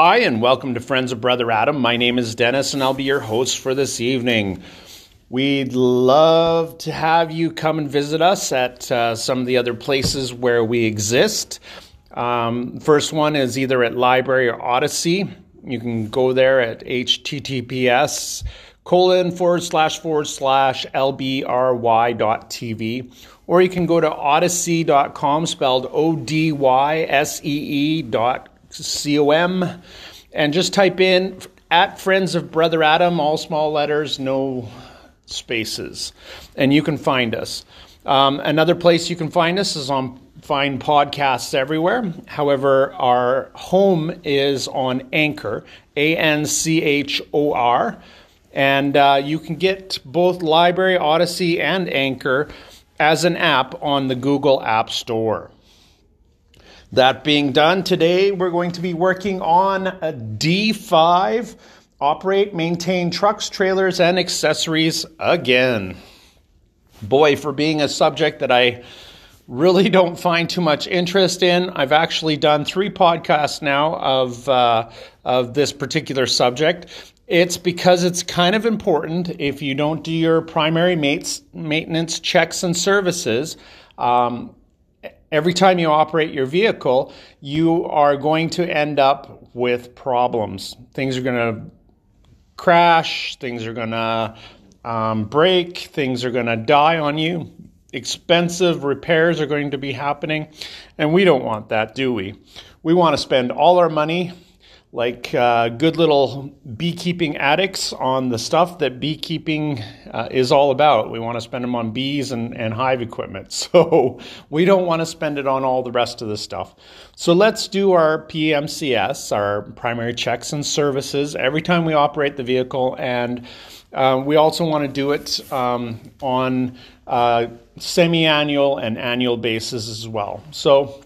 Hi, and welcome to Friends of Brother Adam. My name is Dennis, and I'll be your host for this evening. We'd love to have you come and visit us at uh, some of the other places where we exist. Um, first one is either at LBRY or Odysee. You can go there at https colon forward slash forward slash lbry dot tv or you can go to odysee.com spelled o-d-y-s-e-e dot C-O-M, and just type in at Friends of Brother Adam, all small letters, no spaces, and you can find us. Um, another place you can find us is on Find Podcasts Everywhere. However, our home is on Anchor, A N C H O R, and uh, you can get both LBRY, Odysee, and Anchor as an app on the Google App Store. That being done, today we're going to be working on a D5 operate, maintain trucks, trailers, and accessories again. Boy, for being a subject that I really don't find too much interest in, I've actually done three podcasts now of, uh, of this particular subject. It's because it's kind of important if you don't do your primary mates, maintenance checks and services. Um, every time you operate your vehicle, you are going to end up with problems. Things are going to crash, things are going to um, break, things are going to die on you. Expensive repairs are going to be happening, and we don't want that, do we? We want to spend all our money like uh, good little beekeeping addicts on the stuff that beekeeping uh, is all about. We want to spend them on bees and, and hive equipment. So we don't want to spend it on all the rest of the stuff. So let's do our PMCS, our primary checks and services, every time we operate the vehicle. And uh, we also want to do it um, on uh, semi annual and annual basis as well. So,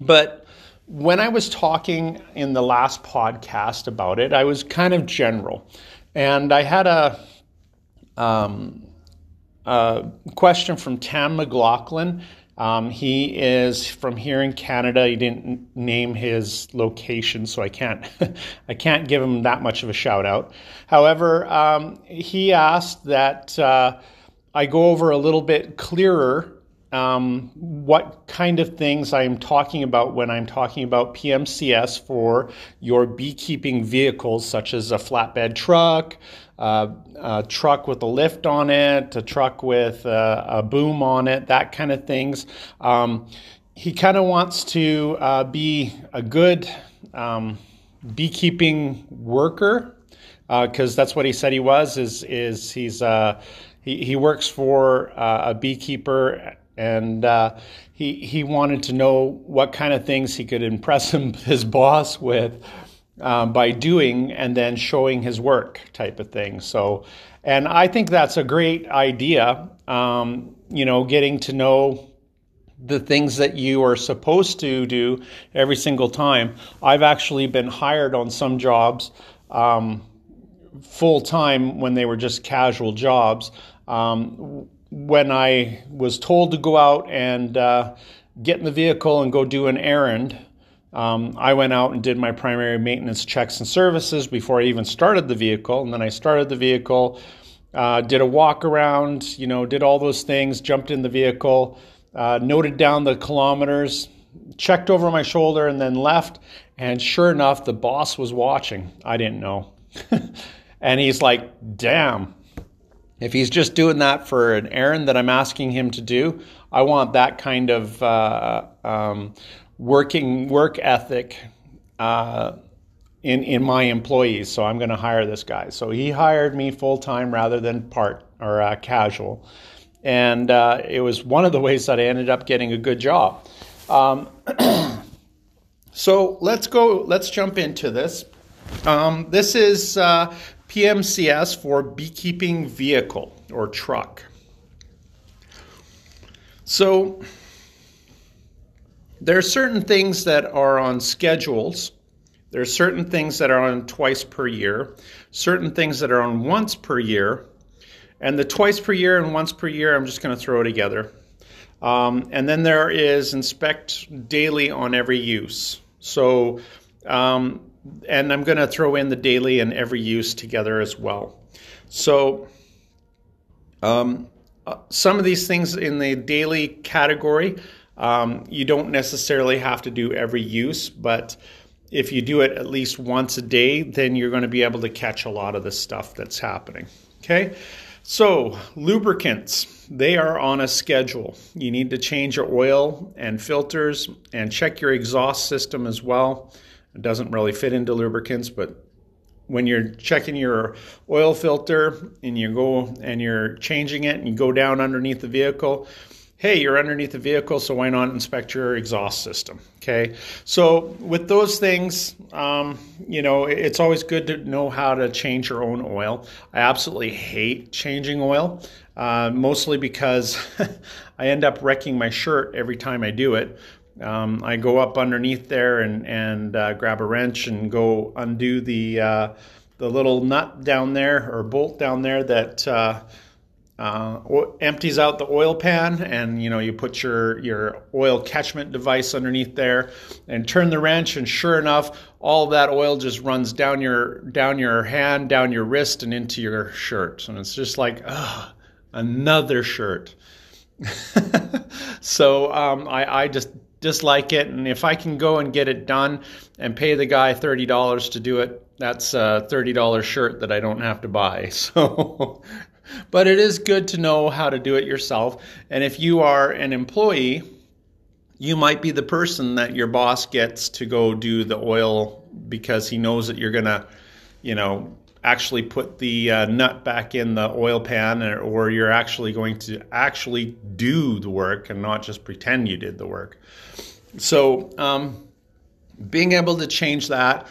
but when I was talking in the last podcast about it, I was kind of general. And I had a, um, a question from Tam McLaughlin. Um, he is from here in Canada. He didn't name his location, so I can't I can't give him that much of a shout out. However, um, he asked that uh, I go over a little bit clearer um, what kind of things I'm talking about when I'm talking about PMCS for your beekeeping vehicles, such as a flatbed truck, uh, a truck with a lift on it, a truck with a, a boom on it, that kind of things. Um, he kind of wants to uh, be a good um, beekeeping worker because uh, that's what he said he was. Is is he's uh, he, he works for uh, a beekeeper and uh, he he wanted to know what kind of things he could impress him, his boss with um, by doing and then showing his work type of thing. So, and I think that's a great idea. Um, you know, getting to know the things that you are supposed to do every single time. I've actually been hired on some jobs um, full time when they were just casual jobs. Um, when I was told to go out and uh, get in the vehicle and go do an errand, um, I went out and did my primary maintenance checks and services before I even started the vehicle. And then I started the vehicle, uh, did a walk around, you know, did all those things, jumped in the vehicle, uh, noted down the kilometers, checked over my shoulder, and then left. And sure enough, the boss was watching. I didn't know. and he's like, damn, if he's just doing that for an errand that I'm asking him to do, I want that kind of uh, um, working work ethic uh, in in my employees. So I'm going to hire this guy. So he hired me full time rather than part or uh, casual, and uh, it was one of the ways that I ended up getting a good job. Um, so let's go. Let's jump into this. Um, this is uh, PMCS for beekeeping vehicle or truck. So there are certain things that are on schedules. There are certain things that are on twice per year, certain things that are on once per year, and the twice per year and once per year, I'm just going to throw together. Um, and then there is inspect daily on every use. So Um, and I'm going to throw in the daily and every use together as well. So, um, uh, some of these things in the daily category, um, you don't necessarily have to do every use, but if you do it at least once a day, then you're going to be able to catch a lot of the stuff that's happening. Okay, so lubricants, they are on a schedule. You need to change your oil and filters and check your exhaust system as well. It doesn't really fit into lubricants, but when you're checking your oil filter and you go and you're changing it and you go down underneath the vehicle, hey, you're underneath the vehicle, so why not inspect your exhaust system? Okay, so with those things, um, you know, it's always good to know how to change your own oil. I absolutely hate changing oil, uh, mostly because I end up wrecking my shirt every time I do it. Um, I go up underneath there and and uh, grab a wrench and go undo the uh, the little nut down there or bolt down there that uh, uh empties out the oil pan, and you know you put your your oil catchment device underneath there and turn the wrench, and sure enough, all that oil just runs down your down your hand, down your wrist, and into your shirt, and it's just like, ugh, another shirt. so um, I, I just dislike it. And if I can go and get it done and pay the guy $30 to do it, that's a $30 shirt that I don't have to buy. So, but it is good to know how to do it yourself. And if you are an employee, you might be the person that your boss gets to go do the oil because he knows that you're going to, you know, actually put the uh, nut back in the oil pan or, or, you're actually going to actually do the work and not just pretend you did the work. So, um, being able to change that,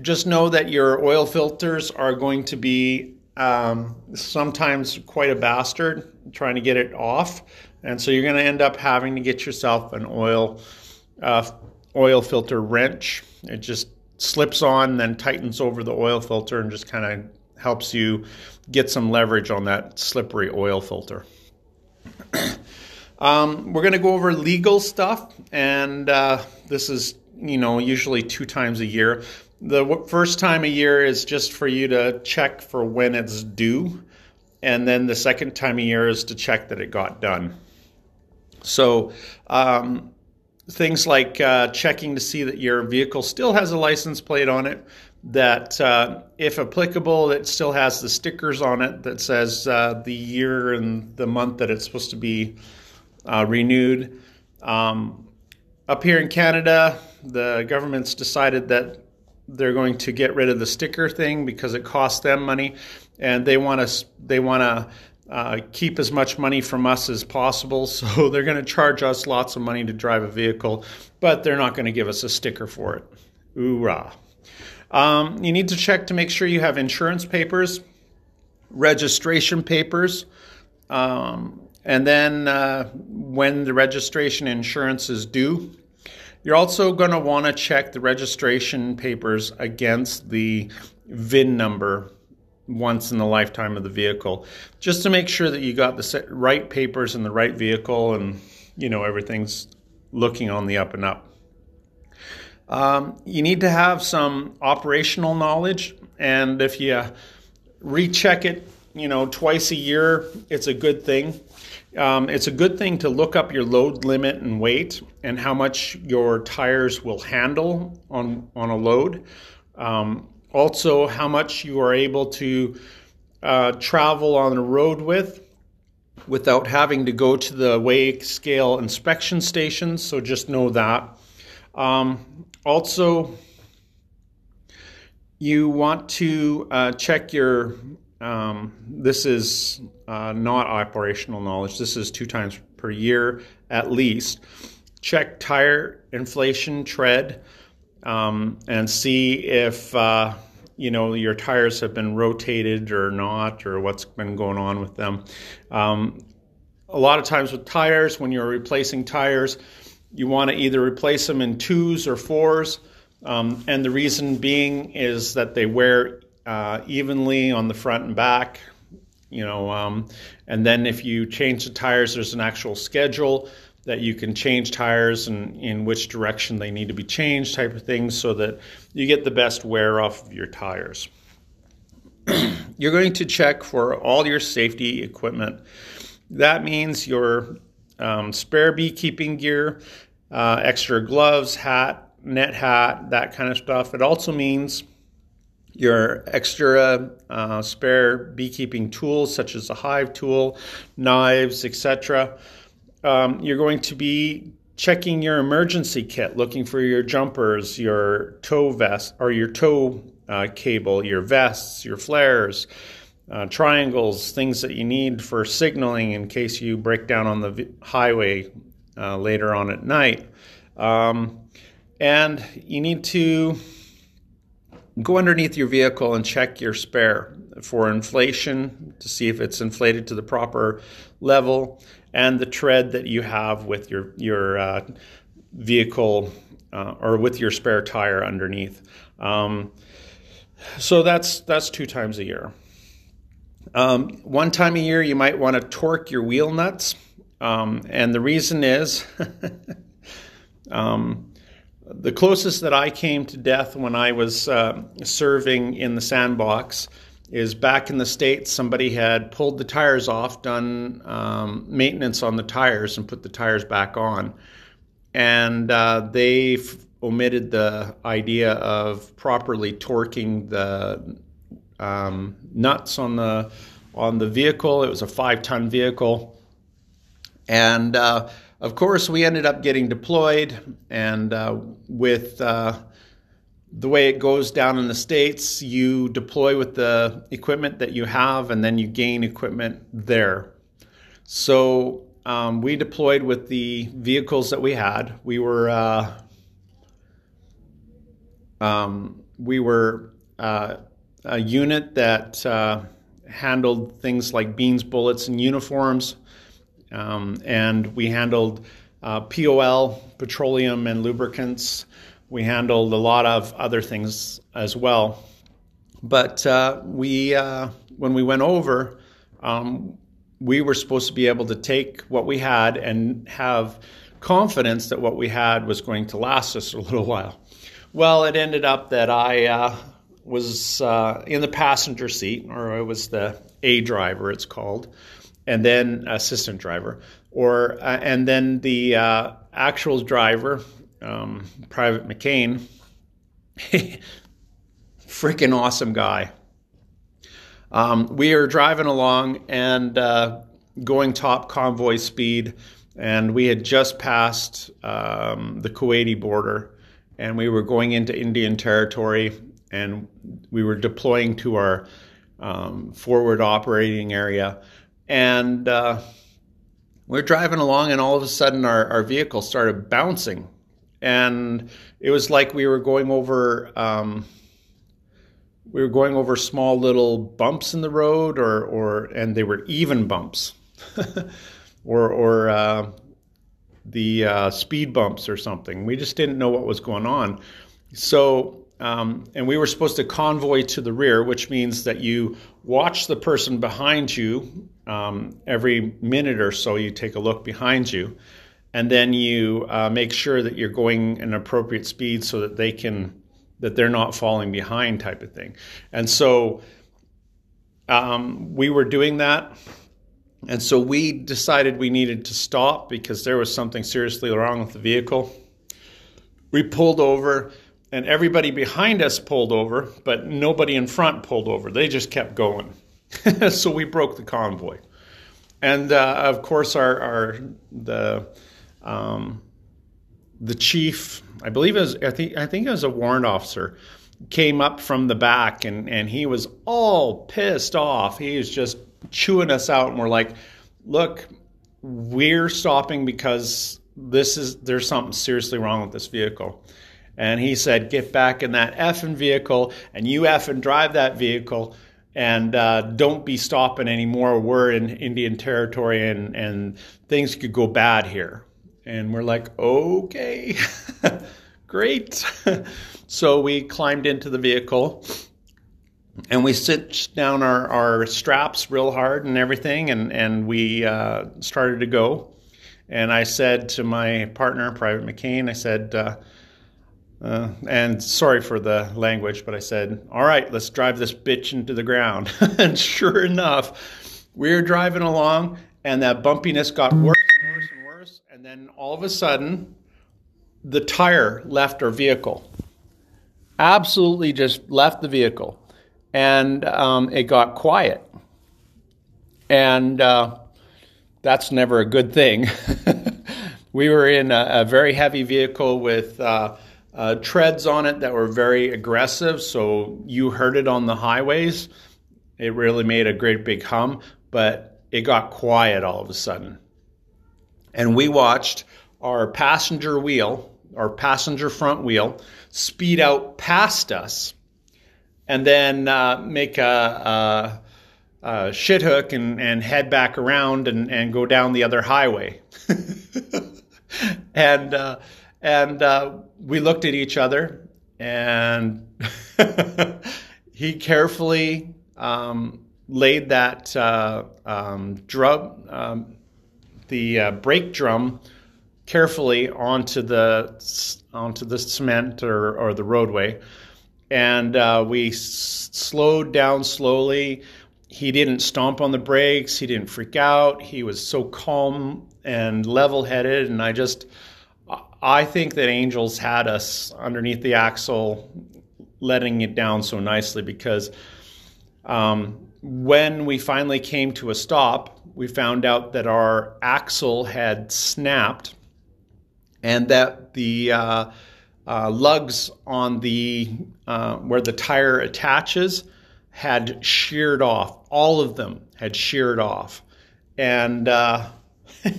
just know that your oil filters are going to be um, sometimes quite a bastard trying to get it off. And so you're going to end up having to get yourself an oil uh, oil filter wrench. It just slips on, then tightens over the oil filter, and just kind of helps you get some leverage on that slippery oil filter. um, we're going to go over legal stuff, and uh, this is you know usually two times a year. The first time a year is just for you to check for when it's due, and then the second time a year is to check that it got done. So, um, things like uh, checking to see that your vehicle still has a license plate on it, that uh, if applicable, it still has the stickers on it that says uh, the year and the month that it's supposed to be uh, renewed. Um, up here in Canada, the government's decided that they're going to get rid of the sticker thing because it costs them money, and they want to they want to uh, keep as much money from us as possible. So they're going to charge us lots of money to drive a vehicle, but they're not going to give us a sticker for it. Hoorah. Um, you need to check to make sure you have insurance papers, registration papers, um, and then uh, when the registration insurance is due. You're also going to want to check the registration papers against the VIN number once in the lifetime of the vehicle, just to make sure that you got the right papers in the right vehicle and you know everything's looking on the up and up. Um, you need to have some operational knowledge, and if you recheck it, you know twice a year, it's a good thing. Um, it's a good thing to look up your load limit and weight and how much your tires will handle on on a load. Um, also how much you are able to uh, travel on the road with without having to go to the weigh scale inspection stations. So just know that. Um, also, you want to uh, check your. Um, this is uh, not operational knowledge. This is two times per year at least. Check tire inflation tread um, and see if uh, you know your tires have been rotated or not, or what's been going on with them. Um, a lot of times with tires, when you're replacing tires, you want to either replace them in twos or fours, um, and the reason being is that they wear uh, evenly on the front and back. You know, um, and then if you change the tires, there's an actual schedule that you can change tires and in which direction they need to be changed, type of things, so that you get the best wear off of your tires. You're going to check for all your safety equipment. That means your um, spare beekeeping gear, uh, extra gloves, hat, net hat, that kind of stuff. It also means your extra uh, spare beekeeping tools, such as a hive tool, knives, etc. Um, you're going to be checking your emergency kit, looking for your jumpers, your tow vest, or your tow uh, cable, your vests, your flares, uh, triangles, things that you need for signaling in case you break down on the highway uh, later on at night. Um, and you need to go underneath your vehicle and check your spare for inflation to see if it's inflated to the proper level and the tread that you have with your your uh, vehicle uh, or with your spare tire underneath. Um, so that's that's two times a year. Um, one time a year, you might want to torque your wheel nuts, um, and the reason is. the closest that I came to death when I was uh, serving in the sandbox is back in the States, somebody had pulled the tires off, done um, maintenance on the tires, and put the tires back on. And uh, they f- omitted the idea of properly torquing the um, nuts on the on the vehicle. It was a five ton vehicle, and uh, of course, we ended up getting deployed, and uh, with uh, the way it goes down in the States, you deploy with the equipment that you have, and then you gain equipment there. So um, we deployed with the vehicles that we had. We were uh, um, we were uh, a unit that uh, handled things like beans, bullets, and uniforms. Um, and we handled uh, POL, petroleum and lubricants. We handled a lot of other things as well. But uh, we, uh, when we went over, um, we were supposed to be able to take what we had and have confidence that what we had was going to last us a little while. Well, it ended up that I uh, was uh, in the passenger seat, or I was the A driver, it's called and then assistant driver, or uh, and then the uh, actual driver, um, Private McCain, freaking awesome guy. Um, we are driving along and uh, going top convoy speed, and we had just passed um, the Kuwaiti border, and we were going into Indian territory, and we were deploying to our um, forward operating area and uh, we're driving along, and all of a sudden, our, our vehicle started bouncing. And it was like we were going over. Um, we were going over small little bumps in the road, or, or and they were even bumps, or, or uh, the uh, speed bumps or something. We just didn't know what was going on. So, um, and we were supposed to convoy to the rear, which means that you watch the person behind you um, every minute or so you take a look behind you and then you uh, make sure that you're going an appropriate speed so that they can that they're not falling behind type of thing. And so um, we were doing that and so we decided we needed to stop because there was something seriously wrong with the vehicle. We pulled over and everybody behind us pulled over but nobody in front pulled over. They just kept going so we broke the convoy, and uh, of course our, our the um, the chief, I believe was I think I think it was a warrant officer, came up from the back and and he was all pissed off. He was just chewing us out, and we're like, look, we're stopping because this is there's something seriously wrong with this vehicle. And he said, get back in that effing vehicle and you effing drive that vehicle and uh, don't be stopping anymore. We're in Indian territory and, and things could go bad here. And we're like, okay, great. so we climbed into the vehicle and we cinched down our, our straps real hard and everything, and, and we uh, started to go. And I said to my partner, Private McCain, I said, uh, uh, and sorry for the language, but I said, all right, let's drive this bitch into the ground. and sure enough, we were driving along, and that bumpiness got worse and worse and worse. And then all of a sudden, the tire left our vehicle. Absolutely just left the vehicle. And um, it got quiet. And uh, that's never a good thing. we were in a, a, very heavy vehicle with uh, uh, treads on it that were very aggressive, so you heard it on the highways. It really made a great big hum, but it got quiet all of a sudden. And we watched our passenger wheel, our passenger front wheel, speed out past us and then uh, make a, a, a, shit hook and, and head back around and, and go down the other highway. and uh, and uh, we looked at each other, and he carefully um, laid that uh, um, drum, um, the uh, brake drum, carefully onto the onto the cement or, or the roadway, and uh, we s- slowed down slowly. He didn't stomp on the brakes. He didn't freak out. He was so calm and level-headed, and I just I think that Angels had us underneath the axle, letting it down so nicely because um, when we finally came to a stop, we found out that our axle had snapped and that the uh, uh, lugs on the uh, where the tire attaches had sheared off. All of them had sheared off, and uh,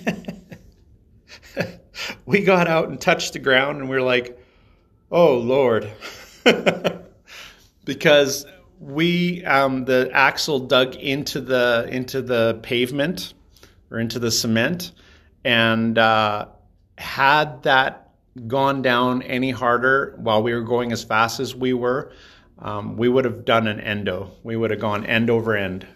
we got out and touched the ground and we are like, oh Lord. because we um, the axle dug into the into the pavement or into the cement and uh, had that gone down any harder while we were going as fast as we were um, we would have done an endo we would have gone end over end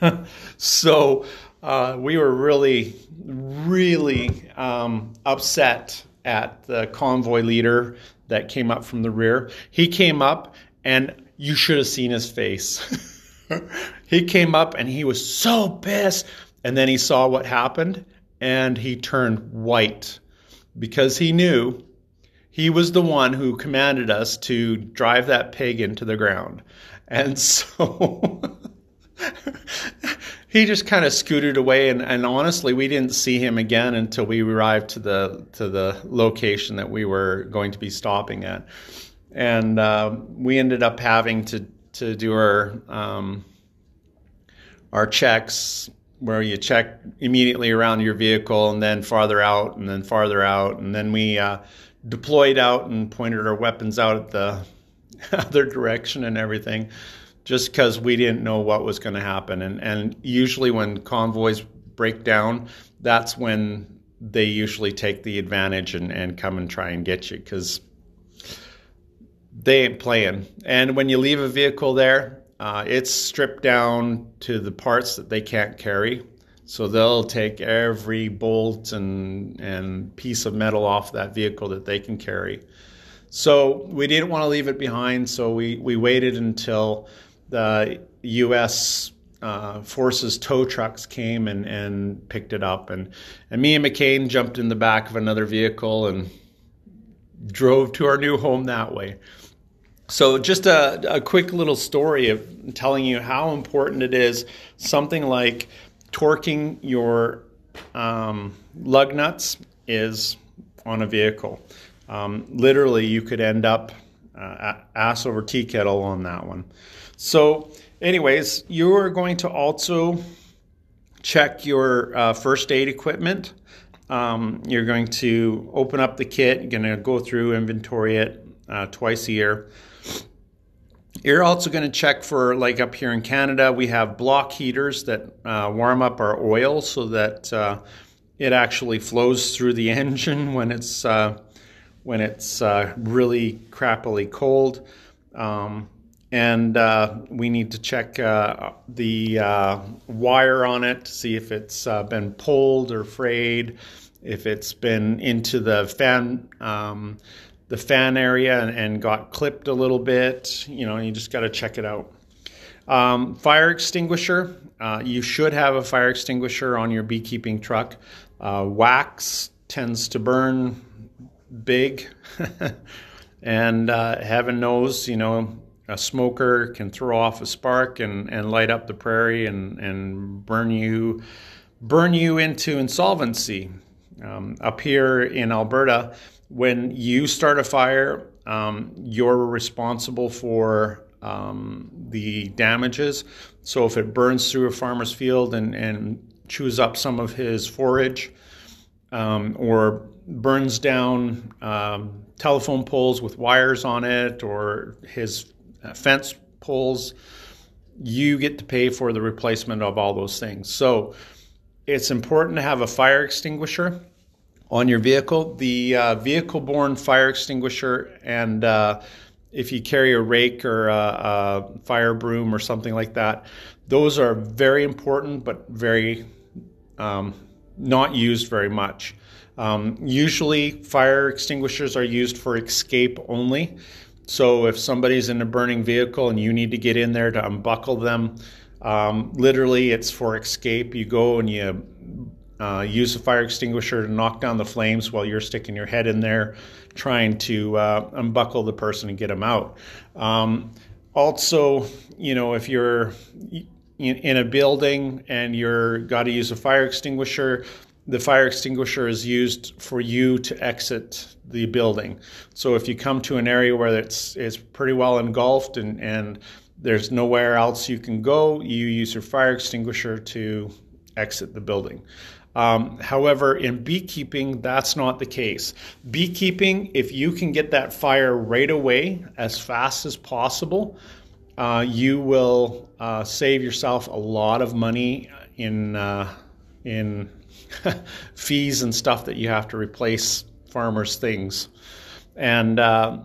so uh, we were really, really um, upset at the convoy leader that came up from the rear. He came up, and you should have seen his face. he came up and he was so pissed. And then he saw what happened and he turned white because he knew he was the one who commanded us to drive that pig into the ground. And so he just kind of scooted away and, and, honestly we didn't see him again until we arrived to the to the location that we were going to be stopping at. And uh, we ended up having to to do our um, our checks where you check immediately around your vehicle and then farther out and then farther out and then we uh, deployed out and pointed our weapons out at the other direction and everything just because we didn't know what was going to happen. And, and usually, when convoys break down, that's when they usually take the advantage and, and come and try and get you because they ain't playing. And when you leave a vehicle there, uh, it's stripped down to the parts that they can't carry. So they'll take every bolt and, and piece of metal off that vehicle that they can carry. So we didn't want to leave it behind, so we, we waited until the U.S. Uh, forces tow trucks came and, and picked it up, and and me and McCain jumped in the back of another vehicle and drove to our new home that way. So just a, a quick little story of telling you how important it is. Something like torquing your um, lug nuts is on a vehicle. Um, literally, you could end up uh, ass over tea kettle on that one. So, anyways, you are going to also check your uh, first aid equipment. Um, you're going to open up the kit. You're going to go through, inventory it uh, twice a year. You're also going to check for, like up here in Canada, we have block heaters that uh, warm up our oil so that uh, it actually flows through the engine when it's uh, when it's uh, really crappily cold. Um, and uh, we need to check uh, the uh, wire on it to see if it's uh, been pulled or frayed, if it's been into the fan um, the fan area and, and, got clipped a little bit. You know, you just got to check it out. Um, fire extinguisher. Uh, you should have a fire extinguisher on your beekeeping truck. Uh, wax tends to burn big, and heaven knows, you know a smoker can throw off a spark and, and light up the prairie and, and burn you burn you into insolvency. Um, up here in Alberta, when you start a fire, um, you're responsible for um, the damages. So if it burns through a farmer's field and, and chews up some of his forage, um, or burns down um, telephone poles with wires on it, or his uh, fence poles, you get to pay for the replacement of all those things. So it's important to have a fire extinguisher on your vehicle. The uh, vehicle borne fire extinguisher, and uh, if you carry a rake or a, a, fire broom or something like that, those are very important but very um, not used very much. Um, usually, fire extinguishers are used for escape only. So if somebody's in a burning vehicle and you need to get in there to unbuckle them, um, literally it's for escape. You go and you uh, use a fire extinguisher to knock down the flames while you're sticking your head in there trying to uh, unbuckle the person and get them out. Um, also, you know, if you're in a building and you're got to use a fire extinguisher, the fire extinguisher is used for you to exit the building. So if you come to an area where it's it's pretty well engulfed and, and there's nowhere else you can go, you use your fire extinguisher to exit the building. Um, however, in beekeeping, that's not the case. Beekeeping, if you can get that fire right away as fast as possible, uh, you will uh, save yourself a lot of money in uh, in fees and stuff that you have to replace farmers' things. And uh,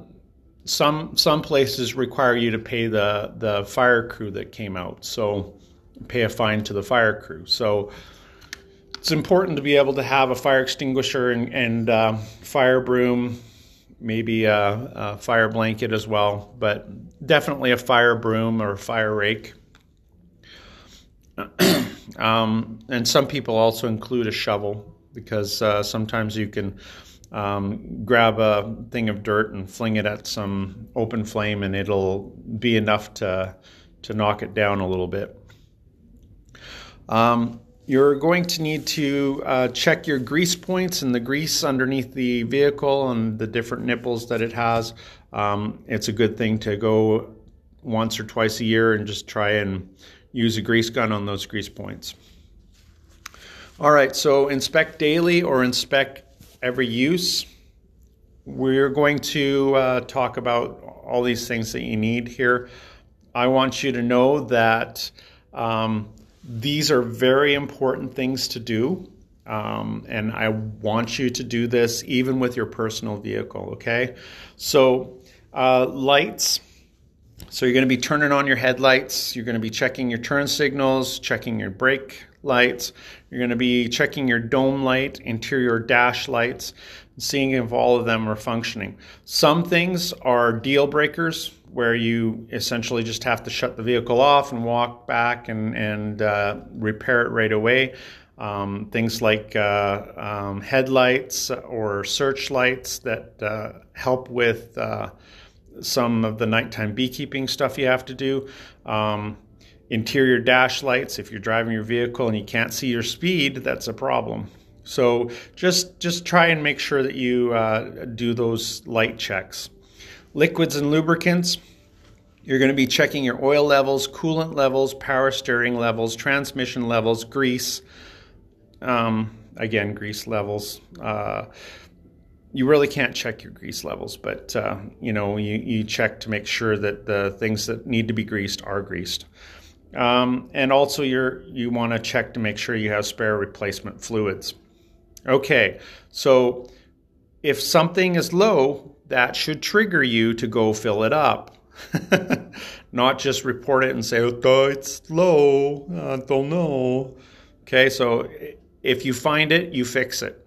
some some places require you to pay the the fire crew that came out, so pay a fine to the fire crew. So it's important to be able to have a fire extinguisher and, and uh, fire broom, maybe a, a, fire blanket as well, but definitely a fire broom or fire rake. Um, and some people also include a shovel because uh, sometimes you can um, grab a thing of dirt and fling it at some open flame and it'll be enough to, to knock it down a little bit. Um, you're going to need to uh, check your grease points and the grease underneath the vehicle and the different nipples that it has. Um, it's a good thing to go once or twice a year and just try and use a grease gun on those grease points. All right, so inspect daily or inspect every use. We're going to uh, talk about all these things that you need here. I want you to know that um, these are very important things to do. Um, and I want you to do this even with your personal vehicle, okay? So, uh, lights, so you're going to be turning on your headlights, you're going to be checking your turn signals, checking your brake lights, you're going to be checking your dome light, interior dash lights, seeing if all of them are functioning. Some things are deal breakers where you essentially just have to shut the vehicle off and walk back and, and uh, repair it right away. Um, things like uh, um, headlights or searchlights that uh, help with uh, some of the nighttime beekeeping stuff you have to do. Um, interior dash lights, if you're driving your vehicle and you can't see your speed, that's a problem. So just just try and make sure that you uh, do those light checks. Liquids and lubricants. You're going to be checking your oil levels, coolant levels, power steering levels, transmission levels, grease. Um, again, grease levels. Uh, you really can't check your grease levels, but uh, you know you, you check to make sure that the things that need to be greased are greased. Um, and also you you want to check to make sure you have spare replacement fluids. Okay, so if something is low, that should trigger you to go fill it up. not just report it and say, oh, it's low, I don't know. Okay, so if you find it, you fix it.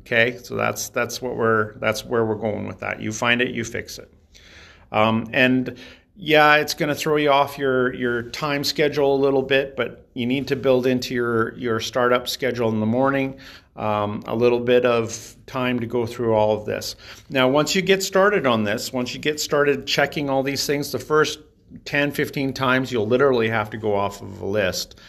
Okay, so that's that's what we're that's where we're going with that. You find it, you fix it. Um, and yeah, it's going to throw you off your your time schedule a little bit, but you need to build into your your startup schedule in the morning um, a little bit of time to go through all of this. Now, once you get started on this, once you get started checking all these things, the first 10, 15 times you'll literally have to go off of a list.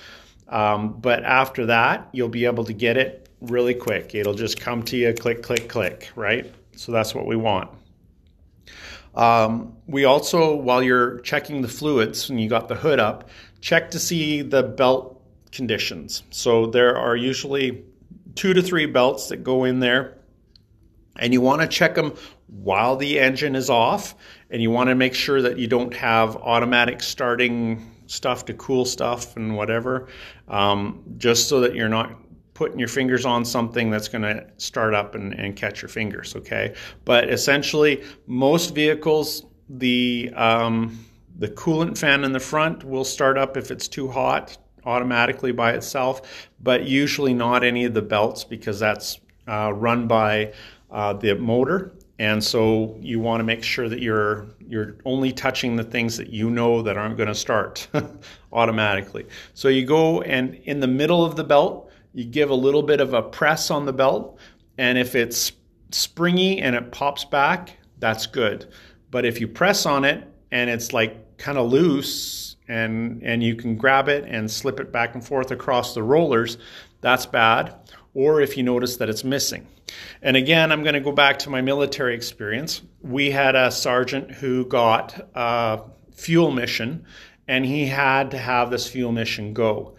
Um, but after that, you'll be able to get it really quick. It'll just come to you, click, click, click, right? So that's what we want. Um, we also, while you're checking the fluids and you got the hood up, check to see the belt conditions. So there are usually two to three belts that go in there, and you want to check them while the engine is off, and you want to make sure that you don't have automatic starting stuff to cool stuff and whatever, um, just so that you're not putting your fingers on something that's going to start up and, and, catch your fingers. Okay, but essentially, most vehicles the um, the coolant fan in the front will start up if it's too hot automatically by itself, but usually not any of the belts because that's uh, run by uh, the motor. And so you want to make sure that you're you're only touching the things that you know that aren't going to start automatically. So you go and in the middle of the belt, you give a little bit of a press on the belt, and if it's springy and it pops back, that's good. But if you press on it and it's like kind of loose and and you can grab it and slip it back and forth across the rollers, that's bad. Or if you notice that it's missing. And again, I'm going to go back to my military experience. We had a sergeant who got a fuel mission and he had to have this fuel mission go.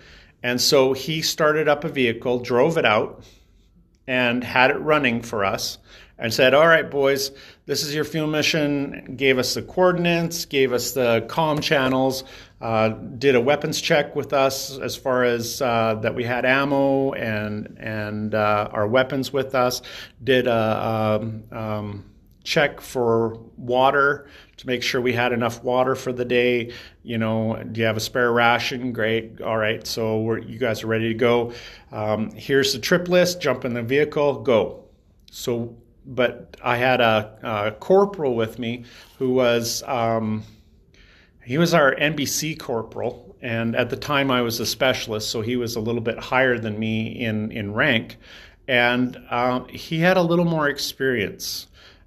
And so he started up a vehicle, drove it out, and had it running for us and said, All right, boys, this is your fuel mission. Gave us the coordinates, gave us the com channels, uh, did a weapons check with us as far as uh, that we had ammo and, and uh, our weapons with us, did a um, um, check for water to make sure we had enough water for the day. You know, do you have a spare ration? Great. All right. So you guys are ready to go. Um, here's the trip list. Jump in the vehicle. Go. So, but I had a, a corporal with me who was um, he was our NBC corporal, and at the time I was a specialist, so he was a little bit higher than me in in rank, and uh, he had a little more experience,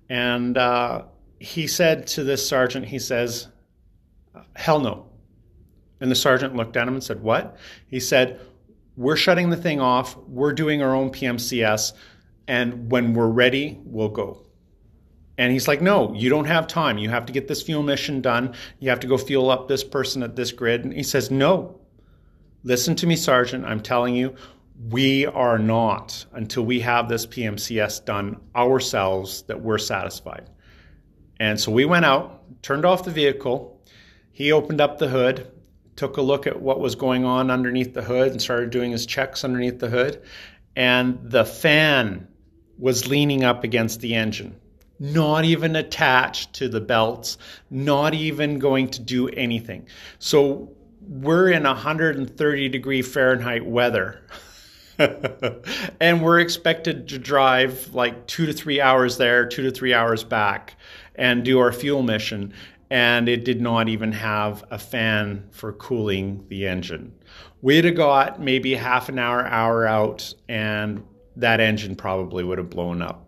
and. Uh, he said to this sergeant, he says, Hell no. And the sergeant looked at him and said, What? He said, We're shutting the thing off. We're doing our own PMCS. And when we're ready, we'll go. And he's like, No, you don't have time. You have to get this fuel mission done. You have to go fuel up this person at this grid. And he says, No. Listen to me, Sergeant. I'm telling you, we are not until we have this PMCS done ourselves that we're satisfied. And so we went out, turned off the vehicle. He opened up the hood, took a look at what was going on underneath the hood, and started doing his checks underneath the hood. And the fan was leaning up against the engine, not even attached to the belts, not even going to do anything. So we're in 130 degree Fahrenheit weather. and we're expected to drive like two to three hours there, two to three hours back and do our fuel mission. And it did not even have a fan for cooling the engine. We'd have got maybe half an hour, hour out, and that engine probably would have blown up.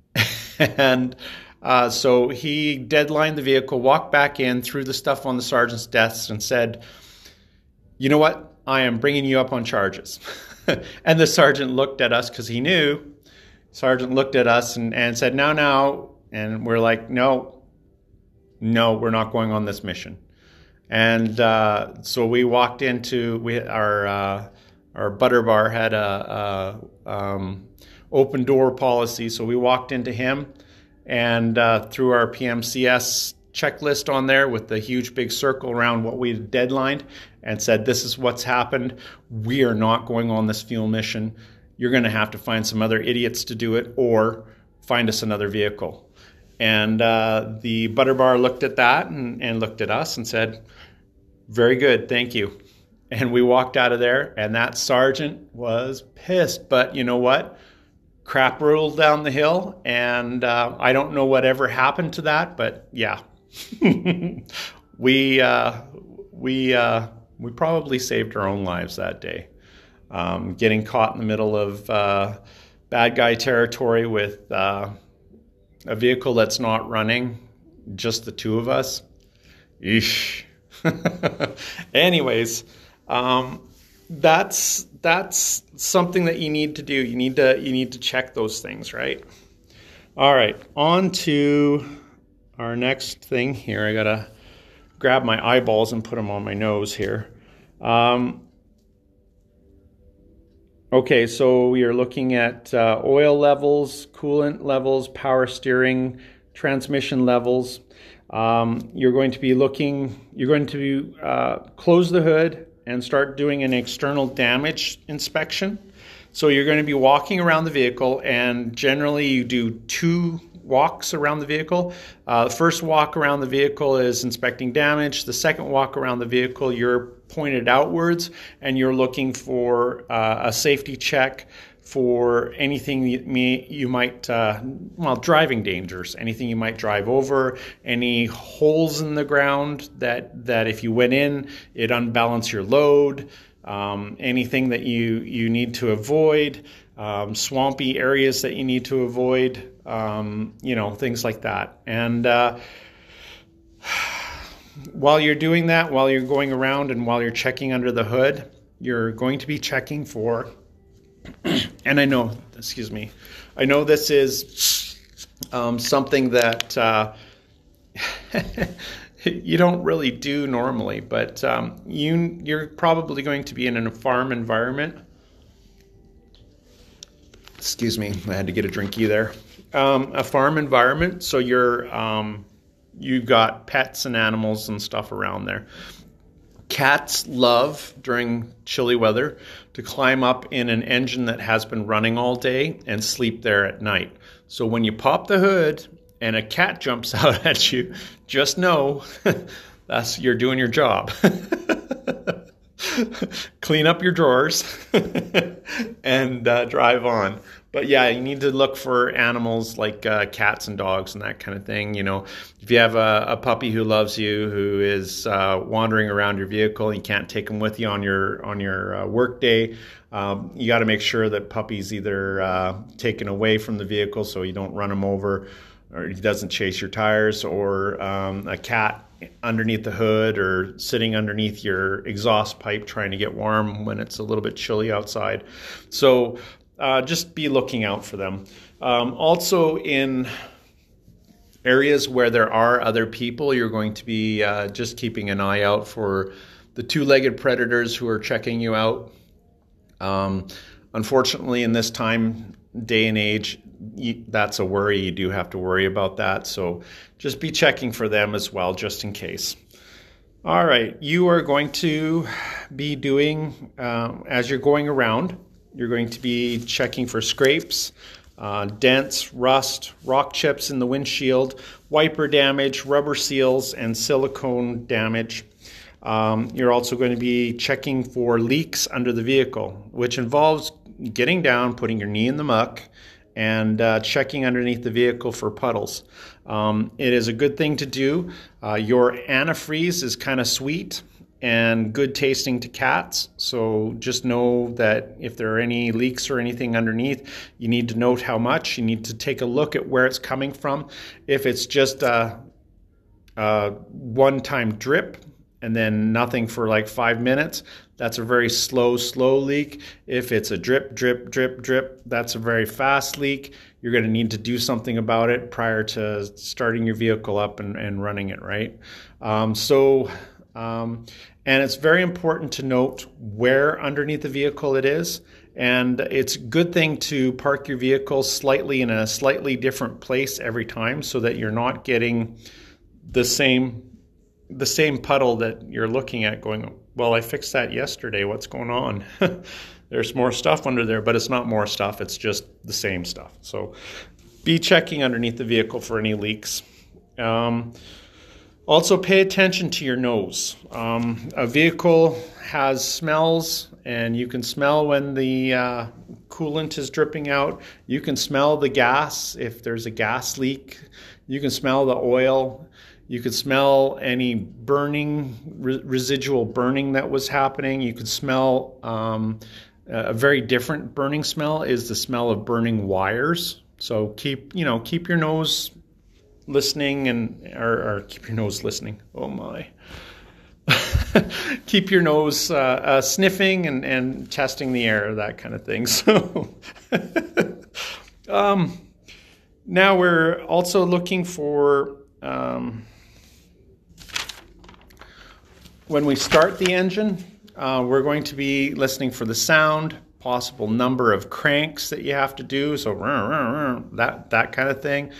and uh, so he deadlined the vehicle, walked back in, threw the stuff on the sergeant's desk, and said, You know what? I am bringing you up on charges. and the sergeant looked at us because he knew. Sergeant looked at us and, and said, Now, now, and we're like, no, no, we're not going on this mission. And uh, so we walked into we our uh, our butter bar had a, a um, open door policy, so we walked into him and uh, through our PMCS checklist on there with the huge big circle around what we had deadlined and said, This is what's happened. We are not going on this fuel mission. You're going to have to find some other idiots to do it or find us another vehicle. And uh, the butter bar looked at that and, and looked at us and said, Very good, thank you. And we walked out of there, and that sergeant was pissed. But you know what? Crap rolled down the hill, and uh, I don't know whatever happened to that, but yeah, we uh, we uh, we probably saved our own lives that day. Um, getting caught in the middle of uh, bad guy territory with uh, a vehicle that's not running, just the two of us. Eesh. Anyways, um, that's that's something that you need to do. You need to you need to check those things, right? All right, on to our next thing here. I gotta grab my eyeballs and put them on my nose here. Um, okay, so we are looking at uh, oil levels, coolant levels, power steering, transmission levels. Um, you're going to be looking, you're going to uh, close the hood and start doing an external damage inspection. So you're going to be walking around the vehicle, and generally you do two walks around the vehicle. Uh, the first walk around the vehicle is inspecting damage. The second walk around the vehicle, you're pointed outwards and you're looking for uh, a safety check for anything you, may, you might, uh, well, driving dangers, anything you might drive over, any holes in the ground that, that if you went in, it unbalance your load, um, anything that you, you need to avoid, um, swampy areas that you need to avoid, um, you know, things like that. And uh, while you're doing that, while you're going around and while you're checking under the hood, you're going to be checking for and I know, excuse me, I know this is um, something that uh, you don't really do normally, but um, you you're probably going to be in a farm environment. Excuse me, I had to get a drinky there. Um, a farm environment, so you're um, you've got pets and animals and stuff around there. Cats love during chilly weather to climb up in an engine that has been running all day and sleep there at night. So when you pop the hood and a cat jumps out at you, just know that's you're doing your job. Clean up your drawers and uh, drive on but yeah, you need to look for animals like uh, cats and dogs and that kind of thing. You know, if you have a, a puppy who loves you, who is uh, wandering around your vehicle, you can't take them with you on your on your uh, work day. Um, you got to make sure that puppy's either uh, taken away from the vehicle so you don't run them over, or he doesn't chase your tires, or um, a cat underneath the hood or sitting underneath your exhaust pipe trying to get warm when it's a little bit chilly outside. So uh, just be looking out for them. Um, also, in areas where there are other people, you're going to be uh, just keeping an eye out for the two legged predators who are checking you out. Um, unfortunately, in this time, day and age, you, that's a worry. You do have to worry about that. So just be checking for them as well, just in case. All right, you are going to be doing, uh, as you're going around, you're going to be checking for scrapes, uh, dents, rust, rock chips in the windshield, wiper damage, rubber seals, and silicone damage. Um, you're also going to be checking for leaks under the vehicle, which involves getting down, putting your knee in the muck, and uh, checking underneath the vehicle for puddles. Um, it is a good thing to do. Uh, your antifreeze is kind of sweet and good tasting to cats. So just know that if there are any leaks or anything underneath, you need to note how much. You need to take a look at where it's coming from. If it's just a, a one time drip and then nothing for like five minutes, that's a very slow, slow leak. If it's a drip, drip, drip, drip, that's a very fast leak. You're going to need to do something about it prior to starting your vehicle up and, and running it, right? Um, so, um, and it's very important to note where underneath the vehicle it is. And it's a good thing to park your vehicle slightly in a slightly different place every time so that you're not getting the same the same puddle that you're looking at going, well, I fixed that yesterday. What's going on? There's more stuff under there, but it's not more stuff. It's just the same stuff. So be checking underneath the vehicle for any leaks. Um, also, pay attention to your nose. Um, a vehicle has smells, and you can smell when the uh, coolant is dripping out. You can smell the gas if there's a gas leak. You can smell the oil. You could smell any burning, re- residual burning that was happening. You could smell um, a very different burning smell is the smell of burning wires. So keep you know keep your nose listening and or, or keep your nose listening. Oh my. keep your nose uh, uh, sniffing and, and testing the air, that kind of thing. So, um, now we're also looking for um, when we start the engine, uh, we're going to be listening for the sound, possible number of cranks that you have to do, so that that kind of thing.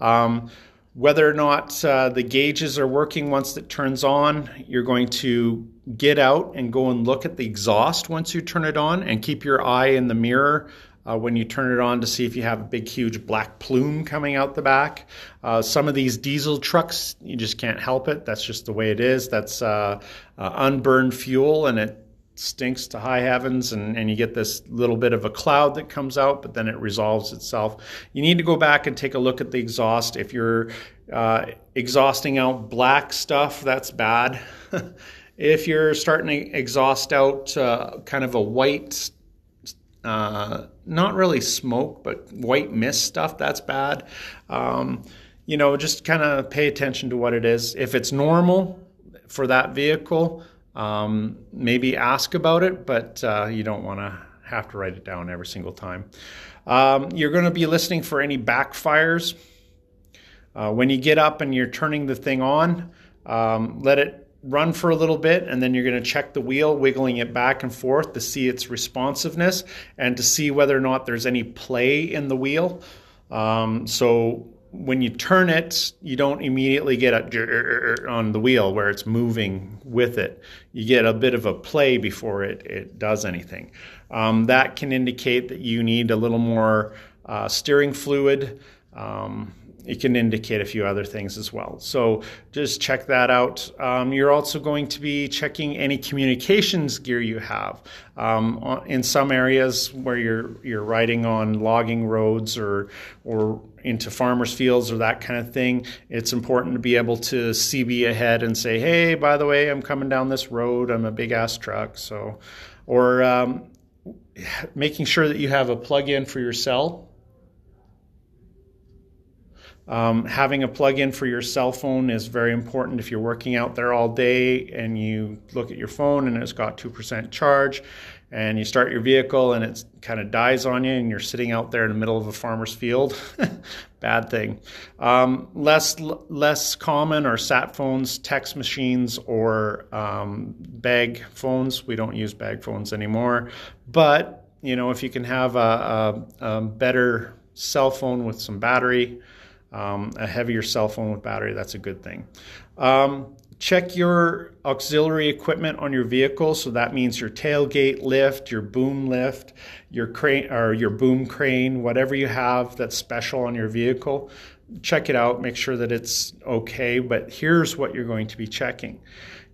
Um, whether or not uh, the gauges are working once it turns on, you're going to get out and go and look at the exhaust once you turn it on, and keep your eye in the mirror uh, when you turn it on to see if you have a big, huge black plume coming out the back. Uh, some of these diesel trucks, you just can't help it. That's just the way it is. That's uh, uh unburned fuel and it stinks to high heavens and, and you get this little bit of a cloud that comes out, but then it resolves itself. You need to go back and take a look at the exhaust. If you're uh, exhausting out black stuff, that's bad. if you're starting to exhaust out uh, kind of a white uh, not really smoke, but white mist stuff. That's bad. Um, you know, just kind of pay attention to what it is. If it's normal for that vehicle, um, maybe ask about it, but uh, you don't want to have to write it down every single time. Um, you're going to be listening for any backfires. Uh, when you get up and you're turning the thing on, um, let it run for a little bit and then you're going to check the wheel wiggling it back and forth to see its responsiveness and to see whether or not there's any play in the wheel. Um, so when you turn it you don't immediately get a on the wheel where it's moving with it. You get a bit of a play before it, it does anything. Um, that can indicate that you need a little more uh, steering fluid. Um, it can indicate a few other things as well. So just check that out. Um, you're also going to be checking any communications gear you have. Um, in some areas where you're you're riding on logging roads or or into farmers fields or that kind of thing, it's important to be able to CB ahead and say, "Hey, by the way, I'm coming down this road. I'm a big ass truck." So, or um, making sure that you have a plug-in for your cell um, having a plug-in for your cell phone is very important if you're working out there all day and you look at your phone and it's got 2% charge and you start your vehicle and it kind of dies on you and you're sitting out there in the middle of a farmer's field. Bad thing. Um, less less common are sat phones, text machines, or um, bag phones. We don't use bag phones anymore. But you know, if you can have a, a, a better cell phone with some battery, um, a heavier cell phone with battery, that's a good thing. Um, check your auxiliary equipment on your vehicle. So that means your tailgate lift, your boom lift, your crane or your boom crane, whatever you have that's special on your vehicle. Check it out, make sure that it's okay. But here's what you're going to be checking.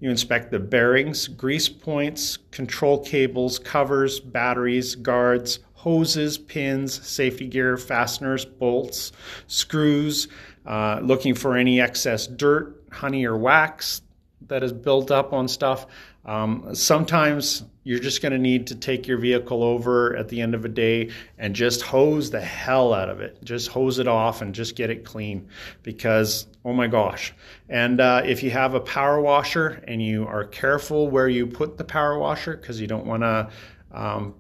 You inspect the bearings, grease points, control cables, covers, batteries, guards, hoses, pins, safety gear, fasteners, bolts, screws, uh, looking for any excess dirt, honey, or wax that is built up on stuff. Um, sometimes you're just going to need to take your vehicle over at the end of a day and just hose the hell out of it. Just hose it off and just get it clean because, oh my gosh. And uh, if you have a power washer and you are careful where you put the power washer because you don't want to um,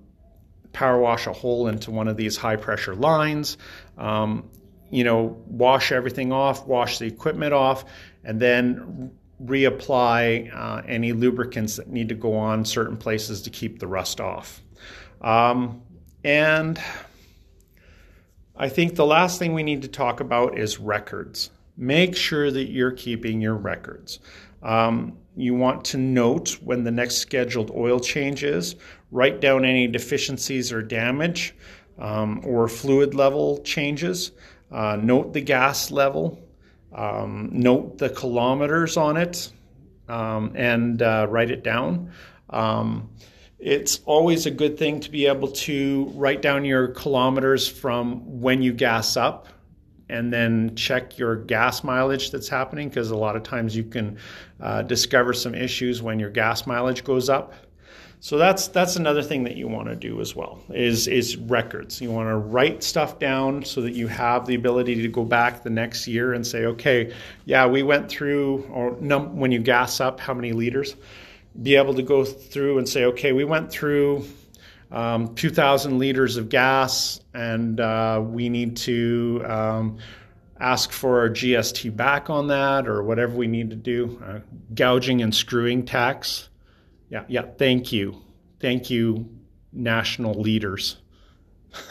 power wash a hole into one of these high pressure lines. Um, you know, wash everything off, wash the equipment off, and then reapply uh, any lubricants that need to go on certain places to keep the rust off. Um, and I think the last thing we need to talk about is records. Make sure that you're keeping your records. Um, you want to note when the next scheduled oil change is, write down any deficiencies or damage um, or fluid level changes. uh, note the gas level, um, note the kilometers on it, um, and uh, write it down. Um, it's always a good thing to be able to write down your kilometers from when you gas up and then check your gas mileage that's happening because a lot of times you can uh, discover some issues when your gas mileage goes up. So that's that's another thing that you want to do as well is is records. You want to write stuff down so that you have the ability to go back the next year and say, okay, yeah, we went through or num- when you gas up, how many liters? Be able to go through and say, okay, we went through um, 2,000 liters of gas, and uh, we need to um, ask for our GST back on that or whatever we need to do. Uh, gouging and screwing tax yeah, yeah. Thank you. Thank you, national leaders.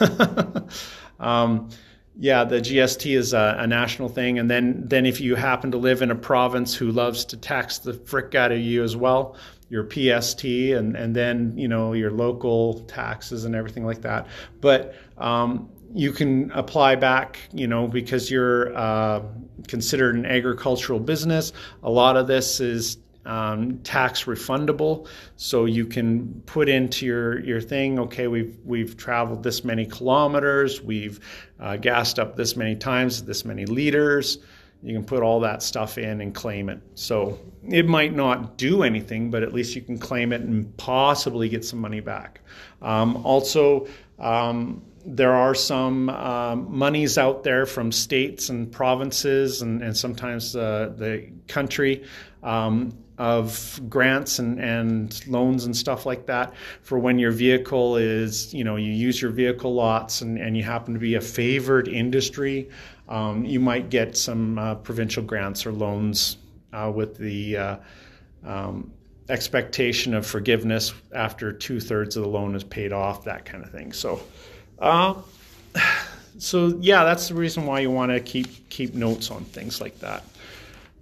um, yeah, the GST is a, a, national thing, and then then if you happen to live in a province who loves to tax the frick out of you as well, your PST, and and then you know your local taxes and everything like that. But um, you can apply back, you know, because you're uh, considered an agricultural business. A lot of this is um, tax refundable. So you can put into your, your thing, okay, we've, we've traveled this many kilometers, we've uh, gassed up this many times, this many liters. You can put all that stuff in and claim it. So it might not do anything, but at least you can claim it and possibly get some money back. Um, also, um, there are some uh, monies out there from states and provinces and, and sometimes uh, the country um, of grants and, and loans and stuff like that for when your vehicle is, you know, you use your vehicle lots and, and you happen to be a favored industry, um, you might get some uh, provincial grants or loans uh, with the uh, um, expectation of forgiveness after two thirds of the loan is paid off, that kind of thing. So, uh, so yeah, that's the reason why you want to keep keep notes on things like that.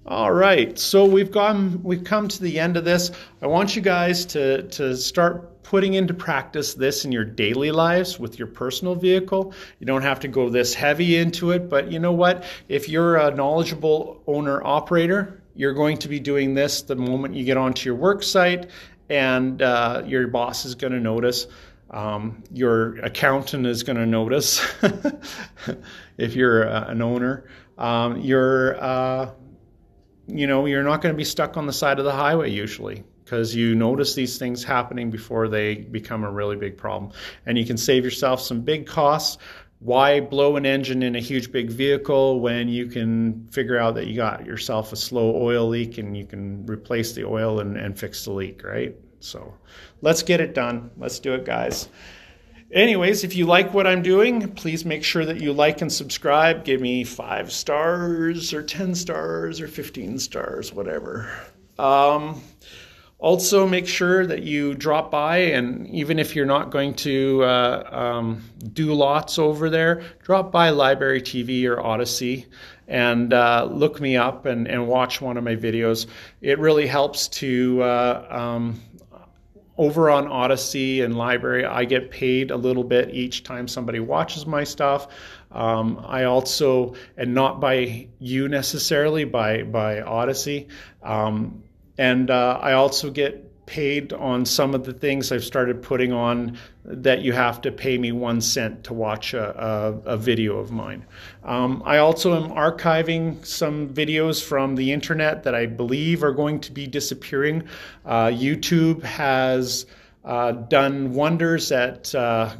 All right, so we've gone, we've come to the end of this. I want you guys to to start putting into practice this in your daily lives with your personal vehicle. You don't have to go this heavy into it, but you know what? If you're a knowledgeable owner operator, you're going to be doing this the moment you get onto your work site, and uh, your boss is going to notice. Um, your accountant is going to notice if you're uh, an owner. Um, your uh, you know, you're not going to be stuck on the side of the highway usually because you notice these things happening before they become a really big problem. And you can save yourself some big costs. Why blow an engine in a huge big vehicle when you can figure out that you got yourself a slow oil leak and you can replace the oil and, and fix the leak, right? So let's get it done. Let's do it, guys. Anyways, if you like what I'm doing, please make sure that you like and subscribe. Give me five stars or 10 stars or 15 stars, whatever. Um, also, make sure that you drop by, and even if you're not going to uh, um, do lots over there, drop by LBRY TV or Odysee and uh, look me up and, and watch one of my videos. It really helps to uh, um, over on Odysee and LBRY, I get paid a little bit each time somebody watches my stuff. Um, I also, and not by you necessarily, by by Odysee. um, and uh, I also get paid on some of the things I've started putting on that you have to pay me one cent to watch a, a, a video of mine. Um, I also am archiving some videos from the internet that I believe are going to be disappearing. Uh, YouTube has uh, done wonders at uh,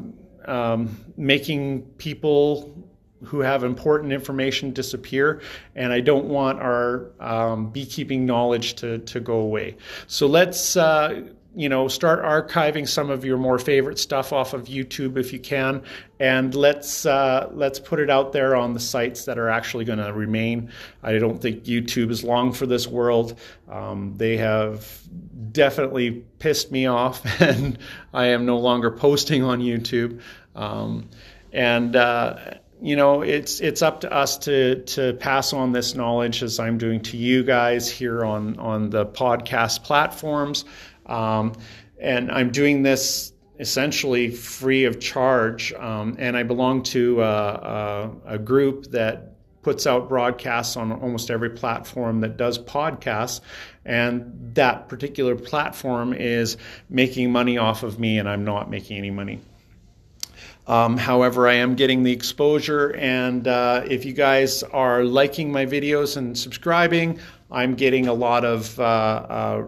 um, making people who have important information disappear, and I don't want our um, beekeeping knowledge to, to go away. So let's uh, you know start archiving some of your more favorite stuff off of YouTube if you can, and let's uh, let's put it out there on the sites that are actually going to remain. I don't think YouTube is long for this world. Um, they have definitely pissed me off, and I am no longer posting on YouTube. Um, and uh, you know, it's it's up to us to to pass on this knowledge as I'm doing to you guys here on on the podcast platforms, um, and I'm doing this essentially free of charge. Um, and I belong to a, a, a group that puts out broadcasts on almost every platform that does podcasts. And that particular platform is making money off of me, and I'm not making any money. Um, however, I am getting the exposure, and uh, if you guys are liking my videos and subscribing, I'm getting a lot of uh, uh,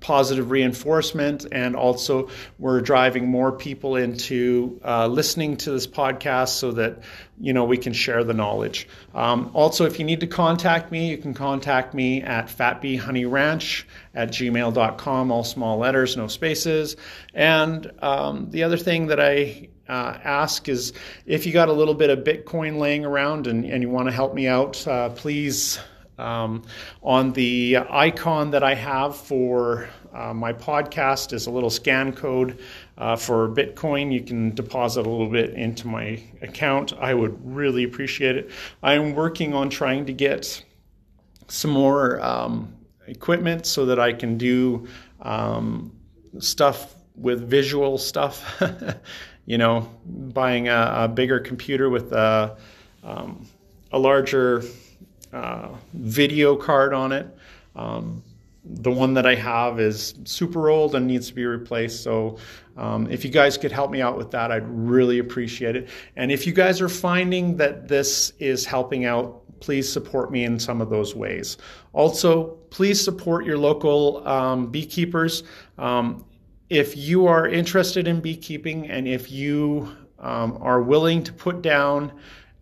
positive reinforcement, and also we're driving more people into uh, listening to this podcast so that you know we can share the knowledge. Um, also, if you need to contact me, you can contact me at fatbeehoneyranch at gmail.com, all small letters, no spaces. And um, the other thing that I uh, ask is if you got a little bit of Bitcoin laying around and, and you want to help me out, uh, please um, on the icon that I have for uh, my podcast is a little scan code uh, for Bitcoin. You can deposit a little bit into my account. I would really appreciate it. I'm working on trying to get some more um, equipment so that I can do um, stuff with visual stuff. you know, buying a, a bigger computer with a, um, a larger uh, video card on it. Um, the one that I have is super old and needs to be replaced. So, um, if you guys could help me out with that, I'd really appreciate it. And if you guys are finding that this is helping out, please support me in some of those ways. Also, please support your local um, beekeepers. Um, if you are interested in beekeeping and if you um, are willing to put down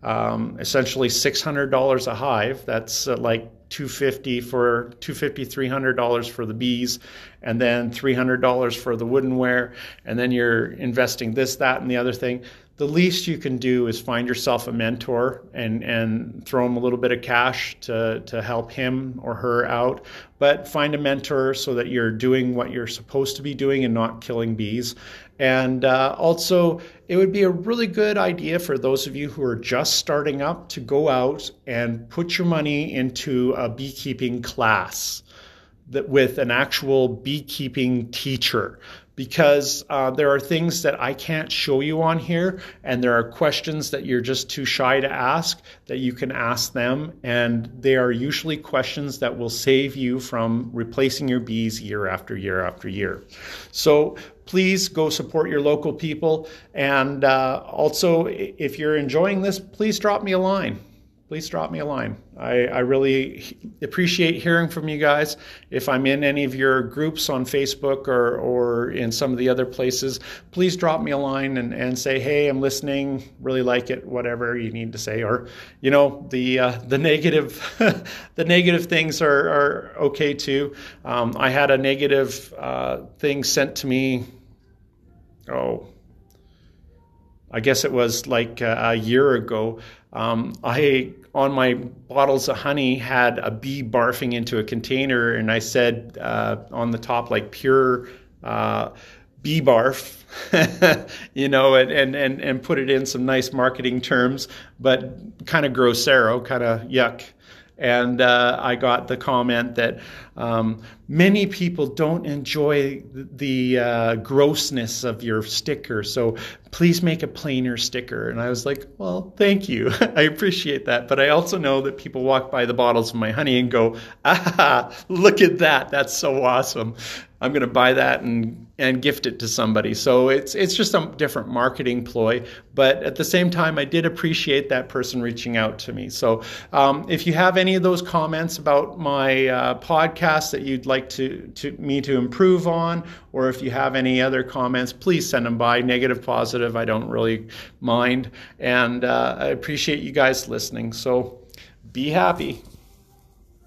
um, essentially $600 a hive. That's uh, like 250 for 250 $300 for the bees and then $300 for the woodenware and then you're investing this that and the other thing the least you can do is find yourself a mentor and, and throw him a little bit of cash to, to help him or her out. But find a mentor so that you're doing what you're supposed to be doing and not killing bees. And uh, also, it would be a really good idea for those of you who are just starting up to go out and put your money into a beekeeping class that with an actual beekeeping teacher because uh, there are things that I can't show you on here, and there are questions that you're just too shy to ask that you can ask them. And they are usually questions that will save you from replacing your bees year after year after year. So please go support your local people. And uh, also, if you're enjoying this, please drop me a line please drop me a line. I, I, really appreciate hearing from you guys. If I'm in any of your groups on Facebook or, or in some of the other places, please drop me a line and, and say, hey, I'm listening, really like it, whatever you need to say. Or, you know, the uh, the negative the negative things are, are okay too. Um, I had a negative uh, thing sent to me, oh, I guess it was like a, a year ago. Um, I on my bottles of honey had a bee barfing into a container, and I said uh, on the top like pure uh, bee barf, you know, and, and and and put it in some nice marketing terms, but kind of grossero, kind of yuck and uh, I got the comment that um, many people don't enjoy the uh, grossness of your sticker, so please make a plainer sticker. And I was like, well, thank you. I appreciate that. But I also know that people walk by the bottles of my honey and go, ah, look at that. That's so awesome. I'm going to buy that and and gift it to somebody. So it's it's just a different marketing ploy. But at the same time, I did appreciate that person reaching out to me. So um, if you have any of those comments about my uh, podcast that you'd like to, to me to improve on, or if you have any other comments, please send them by. Negative, positive, I don't really mind. And uh, I appreciate you guys listening. So be happy.